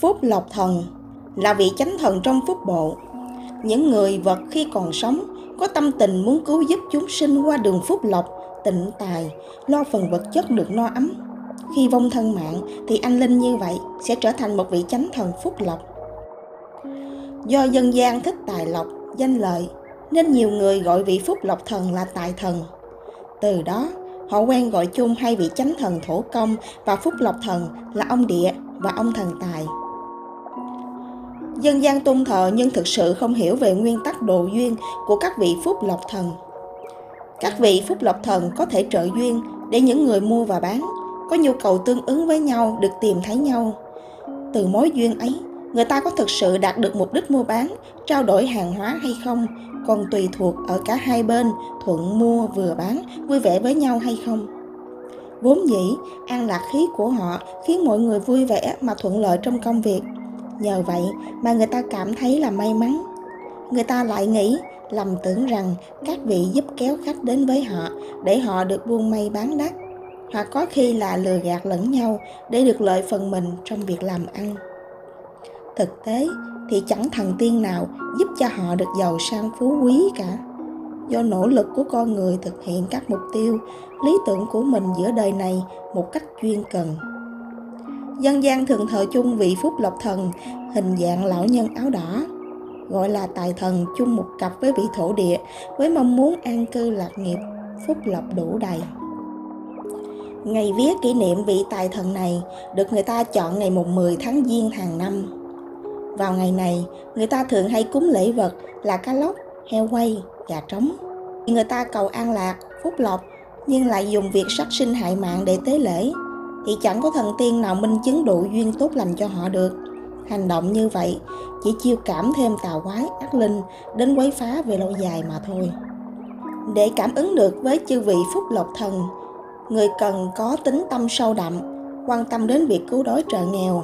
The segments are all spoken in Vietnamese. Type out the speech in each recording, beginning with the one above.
Phúc Lộc Thần là vị chánh thần trong phúc bộ. Những người vật khi còn sống có tâm tình muốn cứu giúp chúng sinh qua đường phúc lộc, tịnh tài, lo phần vật chất được no ấm. Khi vong thân mạng thì anh linh như vậy sẽ trở thành một vị chánh thần phúc lộc. Do dân gian thích tài lộc, danh lợi nên nhiều người gọi vị phúc lộc thần là tài thần. Từ đó, họ quen gọi chung hai vị chánh thần thổ công và phúc lộc thần là ông địa và ông thần tài. Dân gian tôn thờ nhưng thực sự không hiểu về nguyên tắc độ duyên của các vị phúc lộc thần. Các vị phúc lộc thần có thể trợ duyên để những người mua và bán có nhu cầu tương ứng với nhau được tìm thấy nhau. Từ mối duyên ấy, người ta có thực sự đạt được mục đích mua bán, trao đổi hàng hóa hay không, còn tùy thuộc ở cả hai bên thuận mua vừa bán, vui vẻ với nhau hay không. Vốn dĩ, an lạc khí của họ khiến mọi người vui vẻ mà thuận lợi trong công việc – Nhờ vậy mà người ta cảm thấy là may mắn. Người ta lại nghĩ, lầm tưởng rằng các vị giúp kéo khách đến với họ để họ được buôn may bán đắt, hoặc có khi là lừa gạt lẫn nhau để được lợi phần mình trong việc làm ăn. Thực tế thì chẳng thần tiên nào giúp cho họ được giàu sang phú quý cả. Do nỗ lực của con người thực hiện các mục tiêu, lý tưởng của mình giữa đời này một cách chuyên cần dân gian thường thờ chung vị phúc lộc thần hình dạng lão nhân áo đỏ gọi là tài thần chung một cặp với vị thổ địa với mong muốn an cư lạc nghiệp phúc lộc đủ đầy Ngày viết kỷ niệm vị tài thần này được người ta chọn ngày mùng 10 tháng Giêng hàng năm. Vào ngày này, người ta thường hay cúng lễ vật là cá lóc, heo quay, gà trống. Người ta cầu an lạc, phúc lộc nhưng lại dùng việc sát sinh hại mạng để tế lễ thì chẳng có thần tiên nào minh chứng đủ duyên tốt lành cho họ được. Hành động như vậy chỉ chiêu cảm thêm tà quái ác linh đến quấy phá về lâu dài mà thôi. Để cảm ứng được với chư vị phúc lộc thần, người cần có tính tâm sâu đậm, quan tâm đến việc cứu đói trợ nghèo,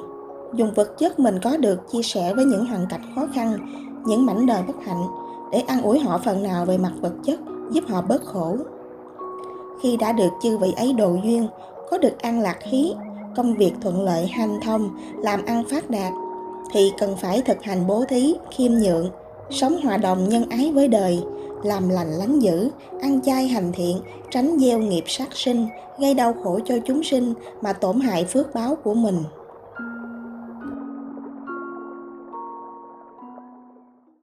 dùng vật chất mình có được chia sẻ với những hoàn cảnh khó khăn, những mảnh đời bất hạnh để an ủi họ phần nào về mặt vật chất, giúp họ bớt khổ. Khi đã được chư vị ấy độ duyên, có được ăn lạc khí, công việc thuận lợi hanh thông, làm ăn phát đạt, thì cần phải thực hành bố thí, khiêm nhượng, sống hòa đồng nhân ái với đời, làm lành lánh dữ, ăn chay hành thiện, tránh gieo nghiệp sát sinh, gây đau khổ cho chúng sinh mà tổn hại phước báo của mình.